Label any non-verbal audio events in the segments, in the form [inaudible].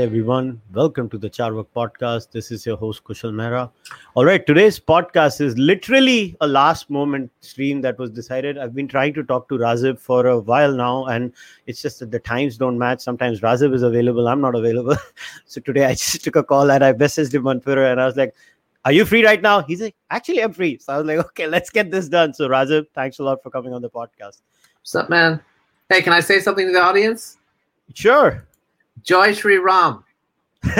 Everyone. Welcome to the Carvaka podcast. This is your host, Kushal Mehra. All right, today's podcast is literally a last moment stream that was decided. I've been trying to talk to Razib for a while now, and it's just that the times don't match. Sometimes Razib is available, I'm not available. [laughs] so today I just took a call and I messaged him on Twitter and I was like, Are you free right now? He's like, Actually, I'm free. So I was like, Okay, let's get this done. So, Razib, thanks a lot for coming on the podcast. What's up, man? Hey, can I say something to the audience? Sure. Joy Sri Ram. [laughs]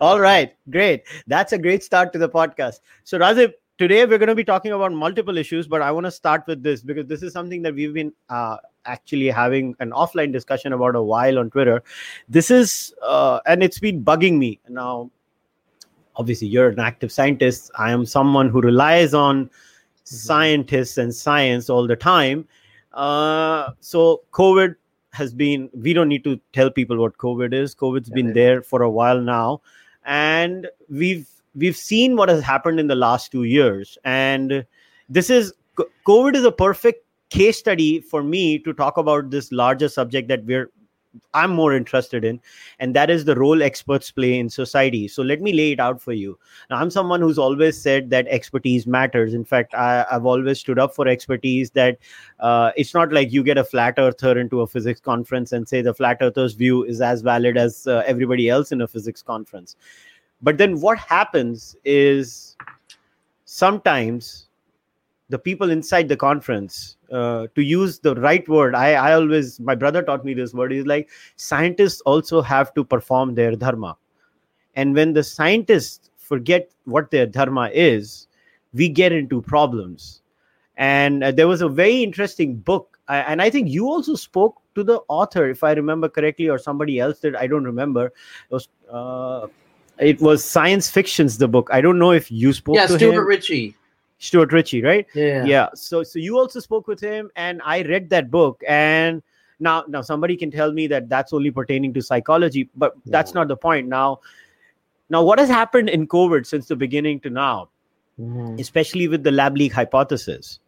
All right, great. That's a great start to the podcast. So, Razib, today we're going to be talking about multiple issues, but I want to start with this because this is something that we've been uh, actually having an offline discussion about a while on Twitter. This is, uh, and it's been bugging me. Now, obviously, you're an active scientist. I am someone who relies on scientists and science all the time. Uh, so, COVID has been we don't need to tell people what covid is. Covid's yeah, been there for a while now. And we've we've seen what has happened in the last 2 years. And this is covid is a perfect case study for me to talk about this larger subject that we're I'm more interested in, and that is the role experts play in society. So let me lay it out for you. Now, I'm someone who's always said that expertise matters. In fact, I, have always stood up for expertise. That uh, it's not like you get a flat earther into a physics conference and say the flat earther's view is as valid as uh, everybody else in a physics conference. But then what happens is sometimes the people inside the conference uh, to use the right word. I, I always my brother taught me this word. Is like scientists also have to perform their dharma. And when the scientists forget what their dharma is we get into problems. And uh, there was a very interesting book. I, and i think you also spoke to the author if i remember correctly or somebody else that i don't remember. It was uh, it was science fictions the book. I don't know if you spoke yeah to stuart him. ritchie Stuart Ritchie, right? Yeah. Yeah. So so you also spoke with him, and I read that book. And now now somebody can tell me that that's only pertaining to psychology, but that's not the point. Now, now what has happened in COVID since the beginning to now, mm-hmm. especially with the lab leak hypothesis?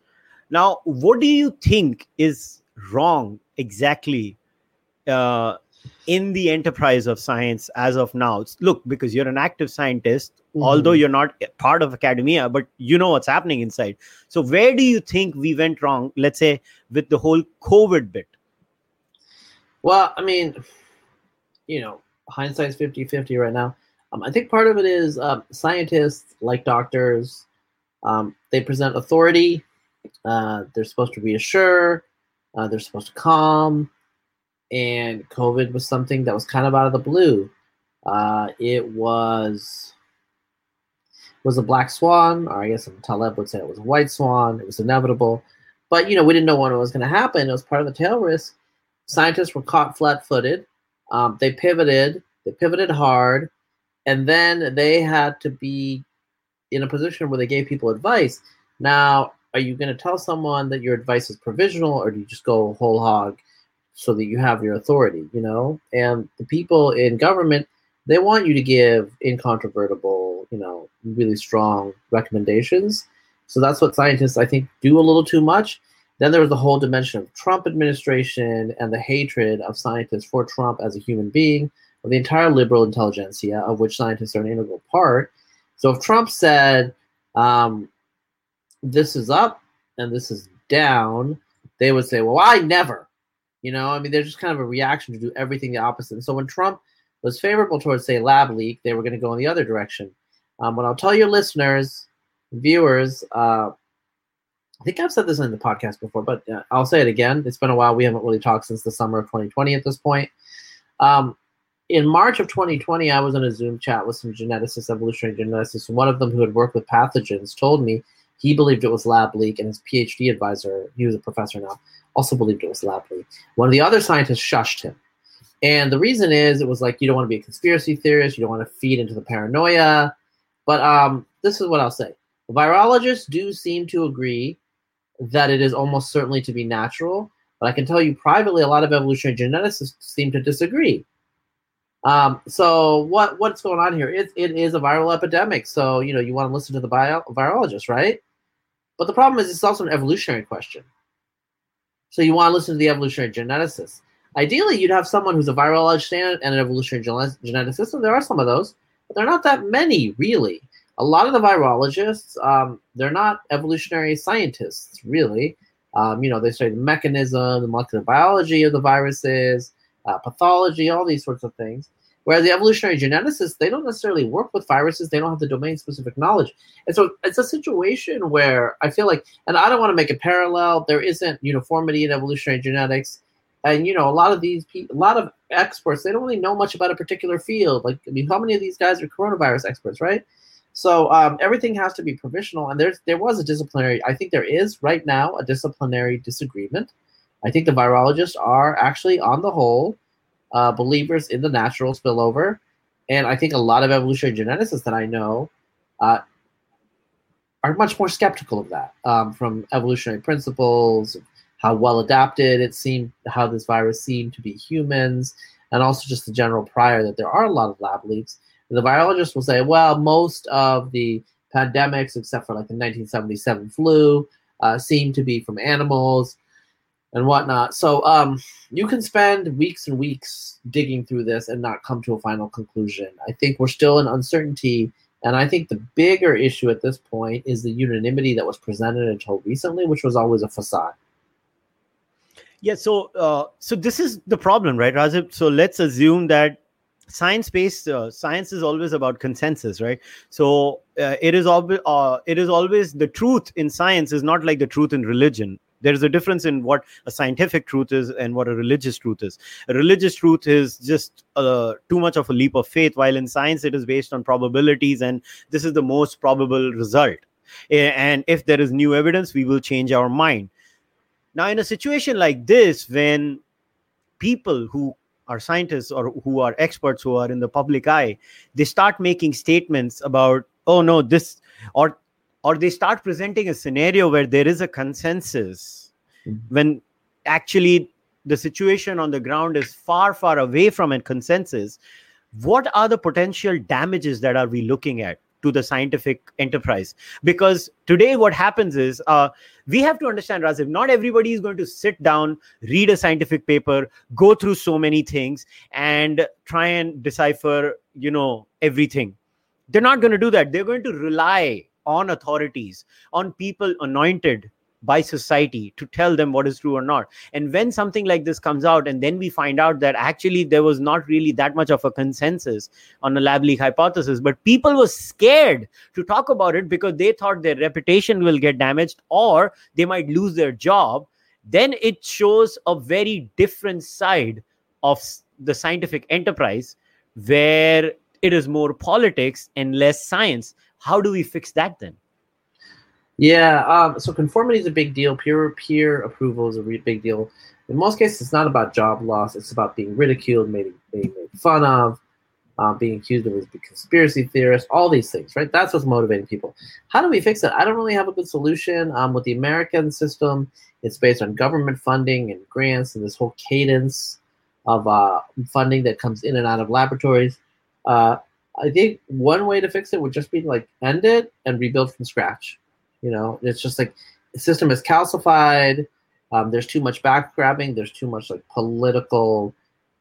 Now, what do you think is wrong exactly uh, in the enterprise of science as of now look because you're an active scientist mm-hmm. although you're not part of academia but you know what's happening inside. So where do you think we went wrong let's say with the whole covid bit? Well i mean you know hindsight's 50 50 right now. Um, i think part of it is um, scientists like doctors um, they present authority. Uh, they're supposed to reassure uh, they're supposed to calm. And COVID was something that was kind of out of the blue. Uh, it was was a black swan, or I guess Taleb would say it was a white swan. It was inevitable, but you know we didn't know when it was going to happen. It was part of the tail risk. Scientists were caught flat-footed. Um, they pivoted. They pivoted hard, and then they had to be in a position where they gave people advice. Now, are you going to tell someone that your advice is provisional, or do you just go whole hog so that you have your authority, you know? And the people in government, they want you to give incontrovertible, you know, really strong recommendations. So that's what scientists, I think, do a little too much. Then there was the whole dimension of Trump administration and the hatred of scientists for Trump as a human being, of the entire liberal intelligentsia, of which scientists are an integral part. So if Trump said, um, this is up and this is down, they would say, well, I never. You know, I mean, there's just kind of a reaction to do everything the opposite. And so when Trump was favorable towards, say, lab leak, they were going to go in the other direction. Um, what I'll tell your listeners, viewers, uh, I think I've said this in the podcast before, but uh, I'll say it again. It's been a while. We haven't really talked since the summer of 2020 at this point. Um, in March of 2020, I was in a Zoom chat with some geneticists, evolutionary geneticists. One of them who had worked with pathogens told me he believed it was lab leak, and his PhD advisor, he was a professor now, also believed it was lab leak. One of the other scientists shushed him. And the reason is it was like you don't want to be a conspiracy theorist, you don't want to feed into the paranoia. But um, this is what I'll say. Virologists do seem to agree that it is almost certainly to be natural, but I can tell you privately, a lot of evolutionary geneticists seem to disagree. Um, so what what's going on here? It, it is a viral epidemic. So you know you want to listen to the bio, virologist, right? But the problem is it's also an evolutionary question. So you want to listen to the evolutionary geneticists. ideally you'd have someone who's a virologist and an evolutionary geneticist, and there are some of those, but they're not that many really. A lot of the virologists, um, they're not evolutionary scientists really. Um, you know, they study the mechanism, the molecular biology of the viruses, uh, pathology, all these sorts of things. Whereas the evolutionary geneticists, they don't necessarily work with viruses. They don't have the domain specific knowledge. And so it's a situation where I feel like, and I don't want to make a parallel, there isn't uniformity in evolutionary genetics. And, you know, a lot of these people, a lot of experts, they don't really know much about a particular field. Like, I mean, how many of these guys are coronavirus experts, right? So um, everything has to be provisional. And there's, there was a disciplinary, I think there is right now a disciplinary disagreement. I think the virologists are actually, on the whole, uh, believers in the natural spillover. And I think a lot of evolutionary geneticists that I know uh, are much more skeptical of that um, from evolutionary principles, how well adapted it seemed, how this virus seemed to be humans, and also just the general prior that there are a lot of lab leaks. And the virologists will say, well, most of the pandemics, except for like the 1977 flu, uh, seem to be from animals and whatnot. So um, you can spend weeks and weeks digging through this and not come to a final conclusion. I think we're still in uncertainty. And I think the bigger issue at this point is the unanimity that was presented until recently, which was always a facade. Yeah, so uh, so this is the problem, right, Razib? So let's assume that science-based uh, science is always about consensus, right? So uh, it is always uh, it is always the truth in science is not like the truth in religion there is a difference in what a scientific truth is and what a religious truth is a religious truth is just uh, too much of a leap of faith while in science it is based on probabilities and this is the most probable result and if there is new evidence we will change our mind now in a situation like this when people who are scientists or who are experts who are in the public eye they start making statements about oh no this or or they start presenting a scenario where there is a consensus mm-hmm. when actually the situation on the ground is far far away from a consensus what are the potential damages that are we looking at to the scientific enterprise. Because today what happens is uh, we have to understand Razib, not everybody is going to sit down read a scientific paper go through so many things and try and decipher you know everything. They're not going to do that. They're going to rely on authorities, on people anointed by society to tell them what is true or not. And when something like this comes out, and then we find out that actually there was not really that much of a consensus on a lab leak hypothesis, but people were scared to talk about it because they thought their reputation will get damaged or they might lose their job, then it shows a very different side of the scientific enterprise where it is more politics and less science how do we fix that then? Yeah, um, so conformity is a big deal. Peer peer approval is a re- big deal. In most cases, it's not about job loss. It's about being ridiculed, made, being made fun of, uh, being accused of as a conspiracy theorist, all these things, right? That's what's motivating people. How do we fix it? I don't really have a good solution. Um, with the American system, it's based on government funding and grants and this whole cadence of uh, funding that comes in and out of laboratories. Uh, I think one way to fix it would just be like end it and rebuild from scratch. You know, it's just like the system is calcified. Um, there's too much back grabbing. There's too much like political,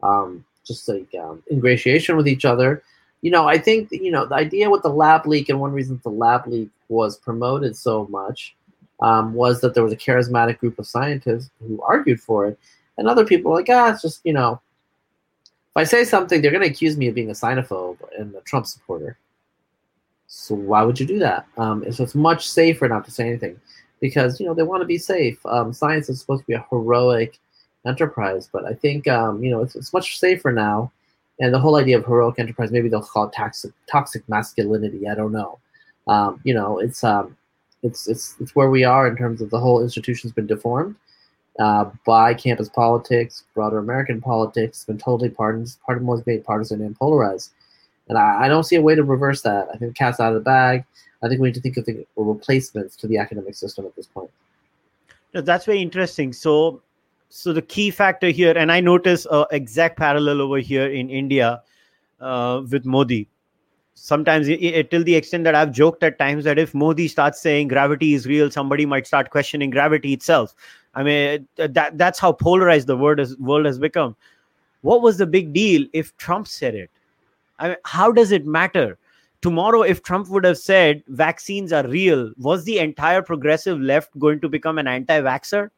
um, just like um, ingratiation with each other. You know, I think you know the idea with the lab leak and one reason the lab leak was promoted so much um, was that there was a charismatic group of scientists who argued for it, and other people were like, ah, it's just you know if I say something, they're going to accuse me of being a xenophobe and a Trump supporter. So why would you do that? Um, it's much safer not to say anything because you know they want to be safe. Um, science is supposed to be a heroic enterprise, but I think um, you know it's, it's much safer now. And the whole idea of heroic enterprise, maybe they'll call it toxic toxic masculinity. I don't know. Um, you know, it's um, it's it's it's where we are in terms of the whole institution's been deformed uh, by campus politics, broader American politics, been totally partisan, part was made partisan and polarized. And I, I, don't see a way to reverse that. I think cat's out of the bag. I think we need to think of the replacements to the academic system at this point. No, that's very interesting. So, so the key factor here, and I notice a exact parallel over here in India uh, with Modi. Sometimes, it, it, till the extent that I've joked at times that if Modi starts saying gravity is real, somebody might start questioning gravity itself I mean, that that's how polarized the world is, world has become. What was the big deal if Trump said it? I mean, how does it matter? Tomorrow, if Trump would have said vaccines are real, was the entire progressive left going to become an anti-vaxxer?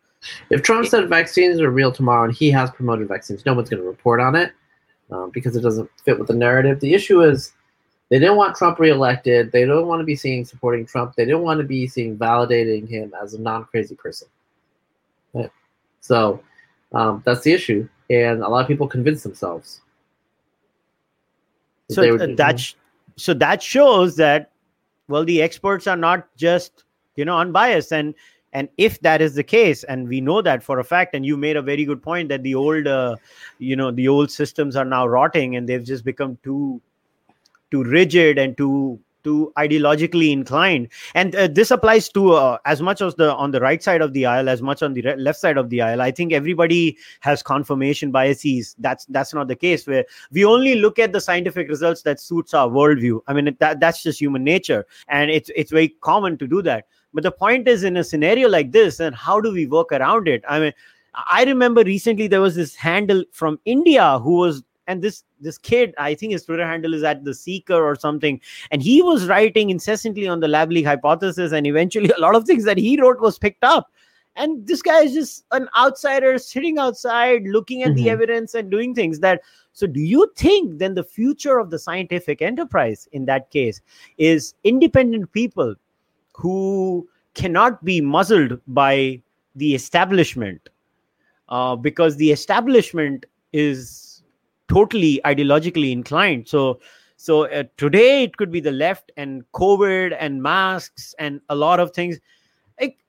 If Trump said vaccines are real tomorrow and he has promoted vaccines, no one's going to report on it um, because it doesn't fit with the narrative. The issue is they didn't want Trump reelected. They don't want to be seen supporting Trump. They didn't want to be seen validating him as a non-crazy person. Right? So um, that's the issue, and a lot of people convince themselves. So that sh- so that shows that well, the experts are not just you know unbiased. And and if that is the case and we know that for a fact and you made a very good point that the old uh, you know the old systems are now rotting and they've just become too too rigid and too too ideologically inclined. And uh, this applies to uh, as much as the on the right side of the aisle as much on the re- left side of the aisle. I think everybody has confirmation biases. That's that's not the case where we only look at the scientific results that suits our worldview. I mean that, that's just human nature. And it's it's very common to do that. But the point is, in a scenario like this, and how do we work around it? I mean, I remember recently there was this handle from India who was, and this this kid, I think his Twitter handle is at the Seeker or something, and he was writing incessantly on the lab leak hypothesis, and eventually [laughs] a lot of things that he wrote was picked up. And this guy is just an outsider sitting outside, looking at mm-hmm. the evidence and doing things that. So, do you think then the future of the scientific enterprise in that case is independent people who cannot be muzzled by the establishment uh, because the establishment is totally ideologically inclined so so uh, today it could be the left and covid and masks and a lot of things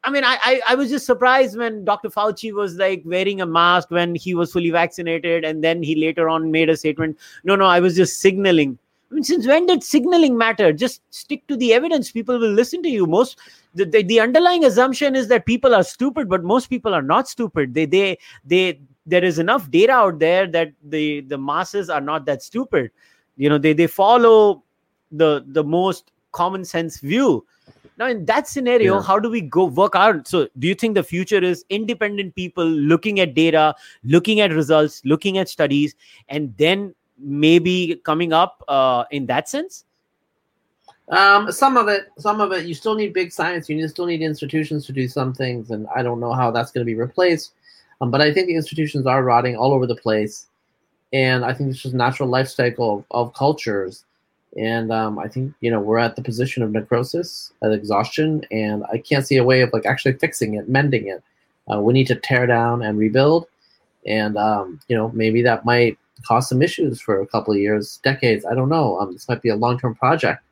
I, mean, I, I, I was just surprised when Dr. Fauci was like wearing a mask when he was fully vaccinated, and then he later on made a statement. No, no, I was just signaling I mean, since when did signaling matter? Just stick to the evidence. People will listen to you. Most the, the, the underlying assumption is that people are stupid, but most people are not stupid. They they they there is enough data out there that the the masses are not that stupid. You know, they they follow the the most common sense view. Now, in that scenario, yeah. how do we go work out? So, do you think the future is independent people looking at data, looking at results, looking at studies, and then maybe coming up uh, in that sense? Um, some of it, some of it, you still need big science. You still need institutions to do some things, and I don't know how that's going to be replaced. Um, but I think the institutions are rotting all over the place, and I think it's just natural life cycle of, of cultures. And um, I think you know we're at the position of necrosis, at exhaustion, and I can't see a way of like actually fixing it, mending it. Uh, we need to tear down and rebuild, and um, you know maybe that might cause some issues for a couple of years, decades. I don't know. Um, this might be a long term project.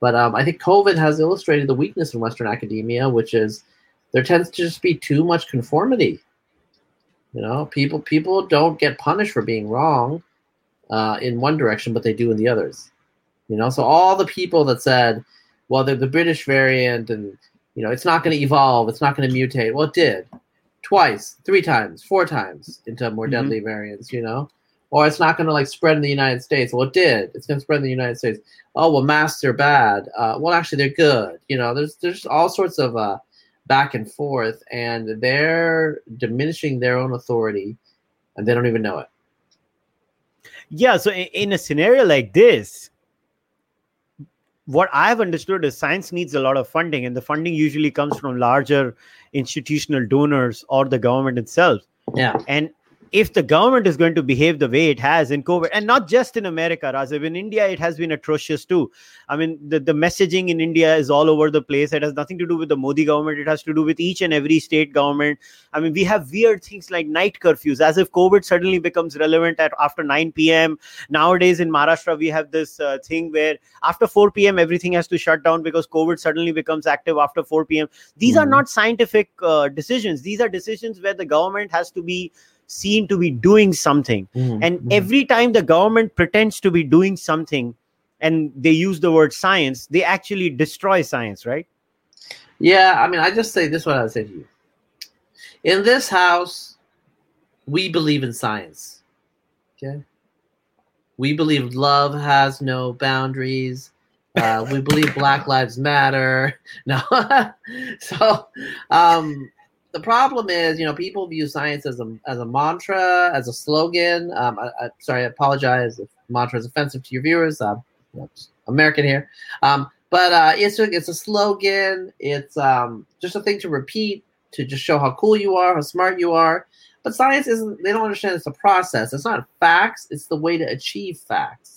But um, I think COVID has illustrated the weakness in Western academia, which is there tends to just be too much conformity. You know, people people don't get punished for being wrong uh, in one direction, but they do in the others. You know, so all the people that said, "Well, they're the British variant, and you know, it's not going to evolve, it's not going to mutate." Well, it did twice, three times, four times into more mm-hmm. deadly variants. You know, or it's not going to like spread in the United States. Well, it did. It's going to spread in the United States. Oh, well, masks are bad. Uh, well, actually, they're good. You know, there's there's all sorts of uh, back and forth, and they're diminishing their own authority, and they don't even know it. Yeah. So in a scenario like this, what I've understood is science needs a lot of funding, and the funding usually comes from larger institutional donors or the government itself. Yeah. And if the government is going to behave the way it has in COVID, and not just in America, Razib, in India, it has been atrocious too. I mean, the, the messaging in India is all over the place. It has nothing to do with the Modi government, it has to do with each and every state government. I mean, we have weird things like night curfews, as if COVID suddenly becomes relevant at after 9 p.m. Nowadays in Maharashtra, we have this uh, thing where after 4 p.m., everything has to shut down because COVID suddenly becomes active after 4 p.m. These mm-hmm. are not scientific uh, decisions, these are decisions where the government has to be seen to be doing something. Mm-hmm. And mm-hmm. every time the government pretends to be doing something and they use the word science, they actually destroy science, right? Yeah, I mean, I just say this what I say to you. In this house, we believe in science. Okay? We believe love has no boundaries. Uh, we believe Black Lives Matter. [laughs] No, [laughs] so um, the problem is, you know, people view science as a as a mantra, as a slogan. Um, I, I, sorry, I apologize if mantra is offensive to your viewers. Um, American here, um, but uh, it's a, it's a slogan. It's um, just a thing to repeat to just show how cool you are, how smart you are. But science isn't. They don't understand it's a process. It's not facts. It's the way to achieve facts.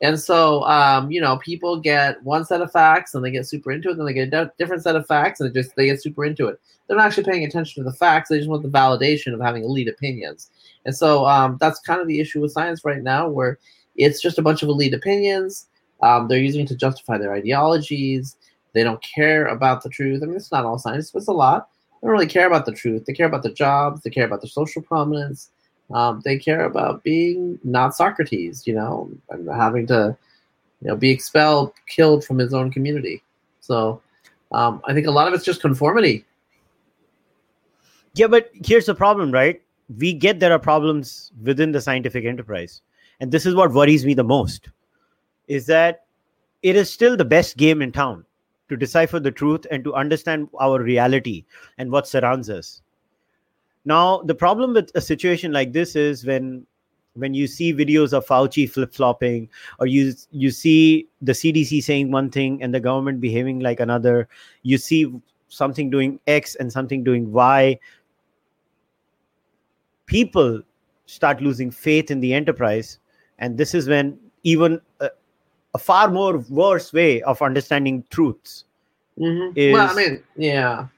And so, um, you know, people get one set of facts and they get super into it. Then they get a different set of facts and they just they get super into it. They're not actually paying attention to the facts. They just want the validation of having elite opinions. And so um, that's kind of the issue with science right now, where it's just a bunch of elite opinions. Um, they're using it to justify their ideologies. They don't care about the truth. I mean, it's not all science, but it's a lot. They don't really care about the truth. They care about the jobs. They care about their social prominence. Um, they care about being not Socrates, you know, and having to, you know, be expelled, killed from his own community. So um, I think a lot of it's just conformity. Yeah, but here's the problem, right? We get there are problems within the scientific enterprise. And this is what worries me the most is that it is still the best game in town to decipher the truth and to understand our reality and what surrounds us now, the problem with a situation like this is when when you see videos of Fauci flip flopping, or you you see the CDC saying one thing and the government behaving like another, you see something doing X and something doing Y. People start losing faith in the enterprise, and this is when even a, a far more worse way of understanding truths. Mm-hmm. Is well, I mean, yeah.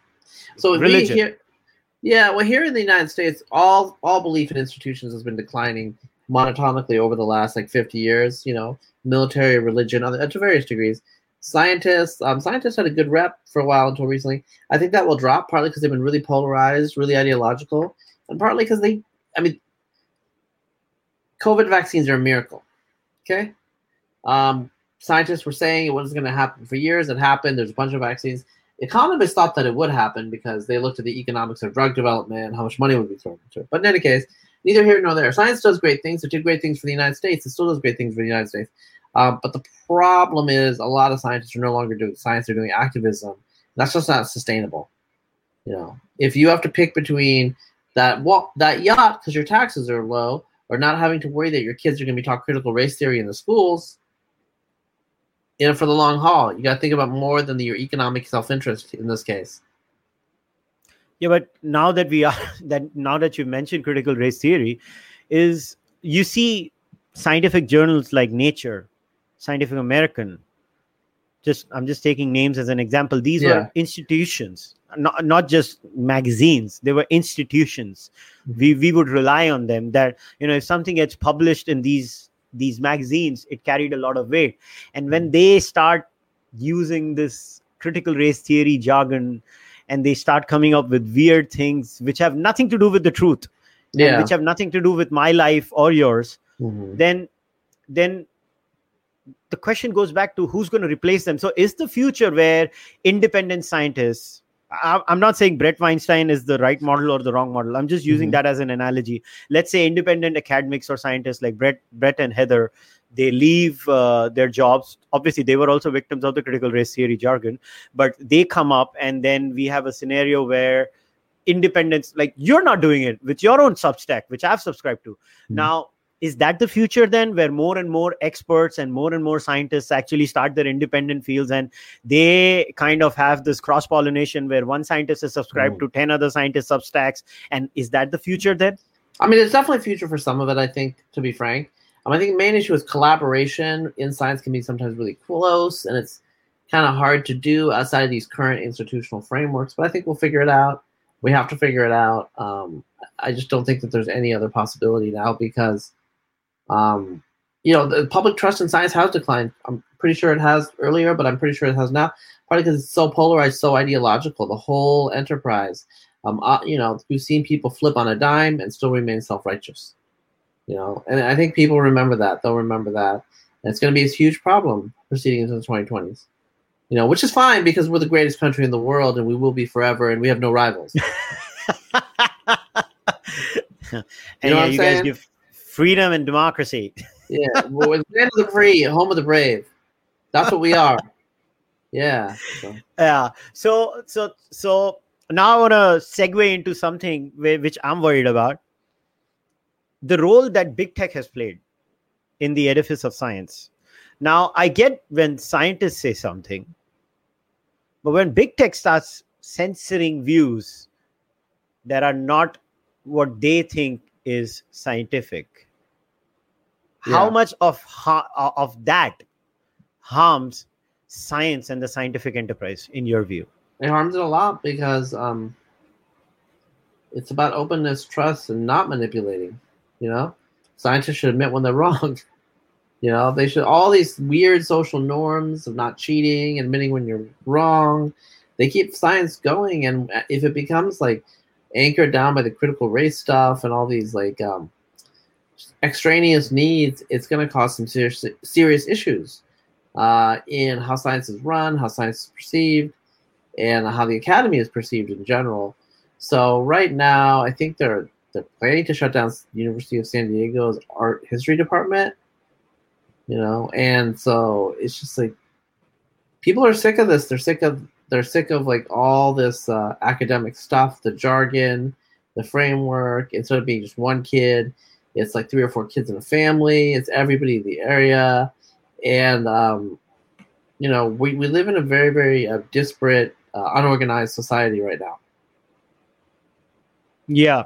So religion. We hear, yeah, well, here in the United States, all all belief in institutions has been declining monotonically over the last like 50 years. You know, military, religion, other, to various degrees. Scientists, um, scientists had a good rep for a while until recently. I think that will drop partly because they've been really polarized, really ideological, and partly because they, I mean, COVID vaccines are a miracle. Okay, um, scientists were saying it wasn't going to happen for years. It happened. There's a bunch of vaccines. Economists thought that it would happen because they looked at the economics of drug development and how much money would be thrown into it. But in any case, neither here nor there. Science does great things. It did great things for the United States. It still does great things for the United States. Um, but the problem is a lot of scientists are no longer doing science; they're doing activism. That's just not sustainable. You know, if you have to pick between that well, that yacht because your taxes are low, or not having to worry that your kids are going to be taught critical race theory in the schools, you know, for the long haul. You got to think about more than the, your economic self-interest in this case. Yeah, but now that we are [laughs] that now that you mentioned critical race theory, is you see scientific journals like Nature, Scientific American. Just I'm just taking names as an example. These yeah. were institutions, not not just magazines. They were institutions. Mm-hmm. We we would rely on them. That you know if something gets published in these these magazines it carried a lot of weight and when they start using this critical race theory jargon and they start coming up with weird things which have nothing to do with the truth yeah. which have nothing to do with my life or yours mm-hmm. then then the question goes back to who's going to replace them so is the future where independent scientists I'm not saying Brett Weinstein is the right model or the wrong model. I'm just using mm-hmm. that as an analogy. Let's say independent academics or scientists like Brett, Brett and Heather, they leave uh, their jobs. Obviously, they were also victims of the critical race theory jargon, but they come up, and then we have a scenario where independence, like you're not doing it with your own Substack, which I've subscribed to. Mm-hmm. Now, is that the future then where more and more experts and more and more scientists actually start their independent fields and they kind of have this cross pollination where one scientist is subscribed mm. to 10 other scientists substacks? And is that the future then? I mean it's definitely a future for some of it i think to be frank. Um, i think the main issue is collaboration in science can be sometimes really close and it's kind of hard to do outside of these current institutional frameworks but i think we'll figure it out. We have to figure it out. Um, i just don't think that there's any other possibility now because um, you know, the public trust in science has declined. I'm pretty sure it has earlier, but I'm pretty sure it has now. Probably because it's so polarized, so ideological. The whole enterprise. Um, uh, you know, we've seen people flip on a dime and still remain self-righteous. You know, and I think people remember that. They'll remember that. And it's going to be a huge problem proceeding into the 2020s. You know, which is fine because we're the greatest country in the world and we will be forever and we have no rivals. [laughs] you know yeah, you saying? guys give freedom and democracy. [laughs] yeah, well, land of the free, home of the brave. That's what we are. Yeah. So. Yeah. So so so now I want to segue into something which I'm worried about the role that big tech has played in the edifice of science. Now, I get when scientists say something, but when big tech starts censoring views that are not what they think is scientific, yeah. how much of of that harms science and the scientific enterprise in your view? It harms it a lot because um, it's about openness, trust, and not manipulating. You know, scientists should admit when they're [laughs] wrong. You know, they should all these weird social norms of not cheating, admitting when you're wrong. They keep science going, and if it becomes like anchored down by the critical race stuff and all these like um, extraneous needs, it's going to cause some serious serious issues uh, in how science is run, how science is perceived, and how the academy is perceived in general. So right now, I think they're they're planning to shut down University of San Diego's art history department you know and so it's just like people are sick of this they're sick of they're sick of like all this uh, academic stuff the jargon the framework instead of being just one kid it's like three or four kids in a family it's everybody in the area and um, you know we, we live in a very very uh, disparate uh, unorganized society right now yeah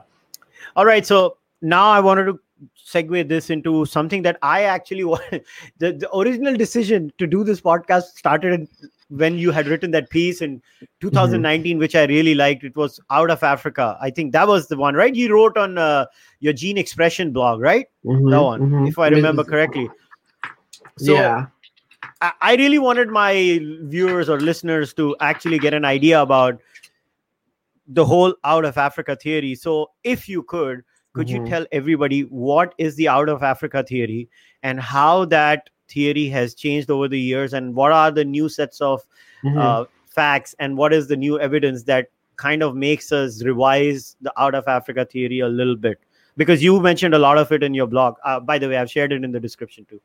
all right so now i wanted to segue this into something that I actually wanted. [laughs] The, the original decision to do this podcast started when you had written that piece in 2019, mm-hmm. which I really liked. It was Out of Africa. I think that was the one, right? You wrote on uh, your gene expression blog, right? Mm-hmm, that one, mm-hmm. if I remember correctly. So, yeah. I, I really wanted my viewers or listeners to actually get an idea about the whole out of Africa theory. So, if you could, could mm-hmm. you tell everybody what is the out of Africa theory and how that theory has changed over the years and what are the new sets of mm-hmm. uh, facts and what is the new evidence that kind of makes us revise the out of Africa theory a little bit? Because you mentioned a lot of it in your blog. Uh, by the way, I've shared it in the description too.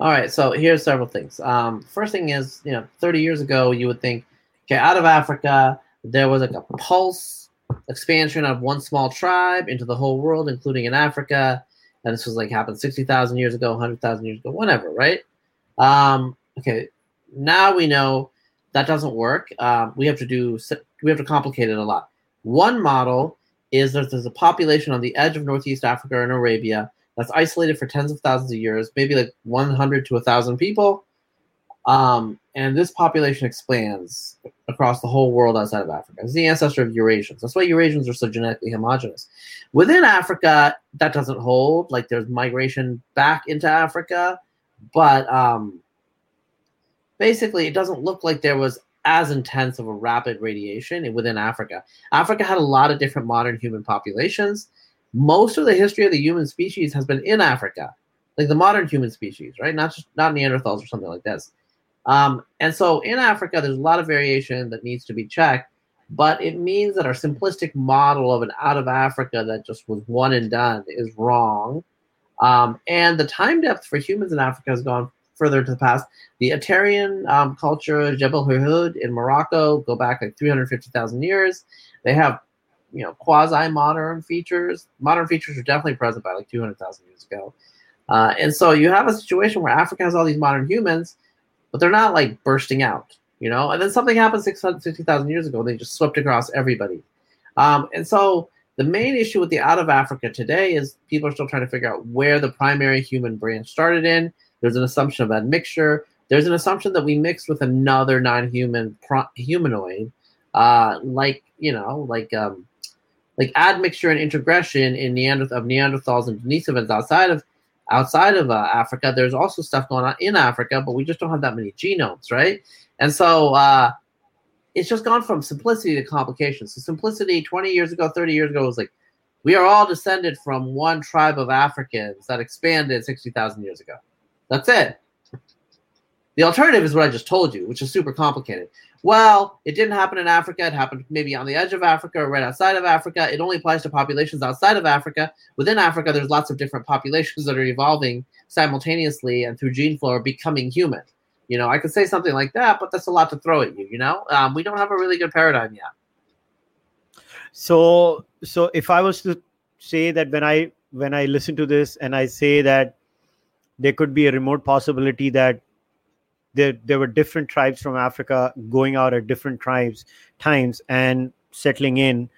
All right, so here's several things. Um, first thing is, you know, 30 years ago, you would think, okay, out of Africa, there was like a pulse expansion of one small tribe into the whole world, including in Africa. And this was like happened 60,000 years ago, 100,000 years ago, whatever, right? Um, okay, now we know that doesn't work. Um, we have to do, we have to complicate it a lot. One model is that there's a population on the edge of Northeast Africa and Arabia that's isolated for tens of thousands of years, maybe like 100 to 1,000 people. Um, and this population expands across the whole world outside of Africa. It's the ancestor of Eurasians. That's why Eurasians are so genetically homogenous. Within Africa, that doesn't hold. Like there's migration back into Africa, but um, basically, it doesn't look like there was as intense of a rapid radiation within Africa. Africa had a lot of different modern human populations. Most of the history of the human species has been in Africa, like the modern human species, right? Not just not Neanderthals or something like this. Um, and so in Africa, there's a lot of variation that needs to be checked, but it means that our simplistic model of an out of Africa that just was one and done is wrong. Um, and the time depth for humans in Africa has gone further to the past. The Aterian um, culture, Jebel Irhoud in Morocco, go back like 350,000 years. They have, you know, quasi-modern features. Modern features are definitely present by like 200,000 years ago. Uh, and so you have a situation where Africa has all these modern humans, but they're not like bursting out, you know. And then something happened 650,000 years ago, and they just swept across everybody. Um, and so the main issue with the out of Africa today is people are still trying to figure out where the primary human branch started in. There's an assumption of admixture. There's an assumption that we mixed with another non-human pro- humanoid, uh, like you know, like um, like admixture and integration in Neanderth- of Neanderthals and Denisovans outside of outside of uh, Africa. There's also stuff going on in Africa, but we just don't have that many genomes, right? And so uh, it's just gone from simplicity to complication. So simplicity 20 years ago, 30 years ago was like, we are all descended from one tribe of Africans that expanded 60,000 years ago. That's it. The alternative is what I just told you, which is super complicated. Well, it didn't happen in Africa. It happened maybe on the edge of Africa or right outside of Africa. It only applies to populations outside of Africa. Within Africa, there's lots of different populations that are evolving simultaneously and through gene flow are becoming human. You know, I could say something like that, but that's a lot to throw at you. You know, um, we don't have a really good paradigm yet. So, so if I was to say that when I when I listen to this and I say that there could be a remote possibility that there there were different tribes from Africa going out at different tribes times and settling in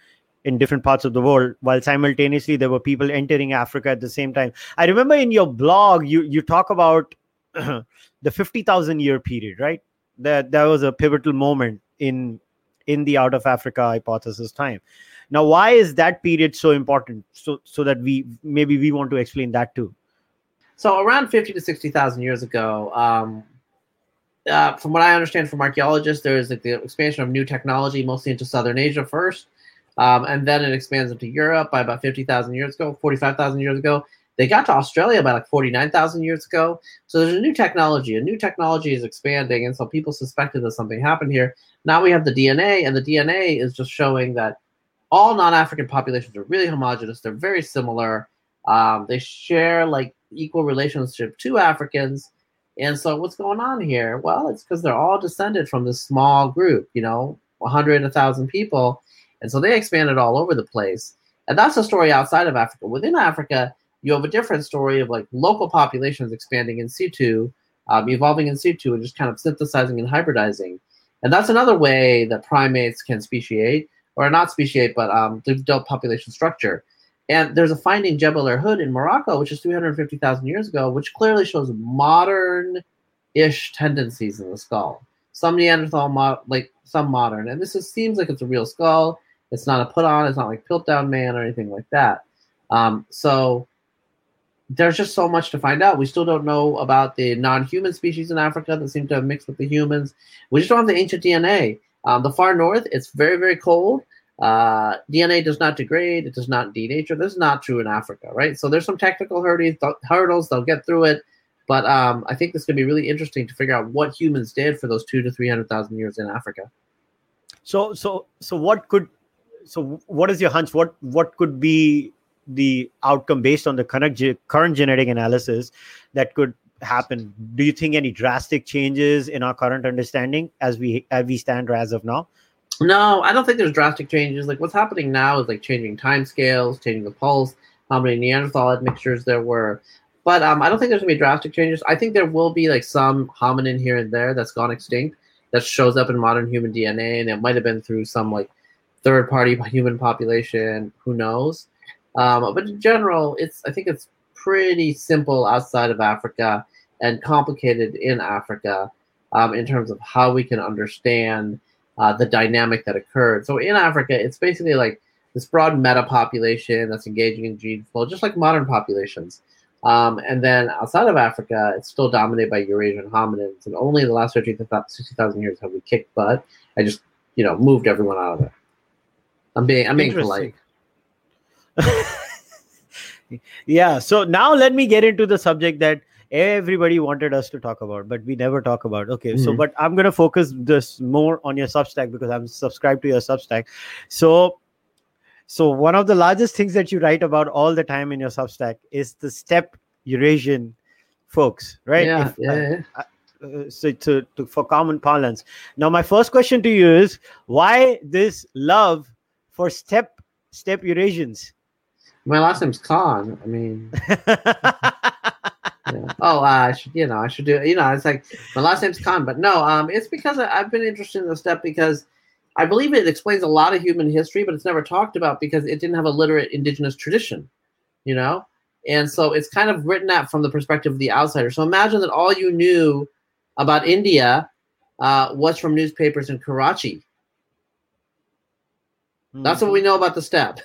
in different parts of the world while simultaneously there were people entering africa at the same time. I remember in your blog you you talk about [clears throat] the 50000 year period right? That that was a pivotal moment in in the out of africa hypothesis time. Now why is that period so important? So so that we maybe we want to explain that too. So around 50 to 60000 years ago um, uh, from what i understand from archaeologists there is like the expansion of new technology mostly into southern asia first um, and then it expands into Europe by about 50,000 years ago, 45,000 years ago. They got to Australia by like 49,000 years ago. So there's a new technology. A new technology is expanding. And so people suspected that something happened here. Now we have the DNA, and the DNA is just showing that all non African populations are really homogenous. They're very similar. Um, they share like equal relationship to Africans. And so what's going on here? Well, it's because they're all descended from this small group, you know, 100, 1,000 people and so they expanded all over the place. And that's a story outside of Africa. Within Africa, you have a different story of like local populations expanding in situ, um, evolving in situ, and just kind of synthesizing and hybridizing. And that's another way that primates can speciate, or not speciate, but um, develop population structure. And there's a finding Jebel Irhoud in Morocco, which is 350,000 years ago, which clearly shows modern-ish tendencies in the skull. Some Neanderthal, mo- like some modern, and this is, seems like it's a real skull. It's not a put on. It's not like Piltdown Man or anything like that. Um, so there's just so much to find out. We still don't know about the non-human species in Africa that seem to have mixed with the humans. We just don't have the ancient DNA. Um, the far north, it's very very cold. Uh, DNA does not degrade. It does not denature. This is not true in Africa, right? So there's some technical hurdles. They'll get through it. But um, I think this could be really interesting to figure out what humans did for those two to three hundred thousand years in Africa. So, so, so, what could so what is your hunch what what could be the outcome based on the current current genetic analysis that could happen do you think any drastic changes in our current understanding as we as we stand as of now no i don't think there's drastic changes. Like what's happening now is like changing time scales changing the pulse how many neanderthal admixtures there were. But um, i don't think there's to be drastic changes. I think there will be like some hominin here and there that's gone extinct that shows up in modern human dna and it might have been through some like third party [laughs] human population, who knows? Um, but in general, it's I think it's pretty simple outside of Africa and complicated in Africa um, in terms of how we can understand uh, the dynamic that occurred. So in Africa, it's basically like this broad meta population that's engaging in gene flow, just like modern populations. Um, and then outside of Africa, it's still dominated by Eurasian hominins, and only in the last 60,000 years have we kicked butt. I just, you know, moved everyone out of it. I'm being I'm being polite. [laughs] yeah. So now let me get into the subject that everybody wanted us to talk about, but we never talk about. Okay. Mm-hmm. So, but I'm gonna focus this more on your Substack because I'm subscribed to your Substack. So so one of the largest things that you write about all the time in your Substack is the steppe Eurasian folks, right? Yeah, if, yeah, yeah. Uh, uh, so to, to, for common parlance. Now, my first question to you is why this love for steppe steppe Eurasians? My last name's Khan. I mean, [laughs] [laughs] yeah. oh, uh, I should you know I should do it. you know it's like my last name's Khan, but no, um, it's because I, I've been interested in the steppe because I believe it explains a lot of human history, but it's never talked about because it didn't have a literate indigenous tradition, you know. And so it's kind of written at from the perspective of the outsider. So imagine that all you knew about India uh, was from newspapers in Karachi Mm-hmm. That's what we know about the steppe.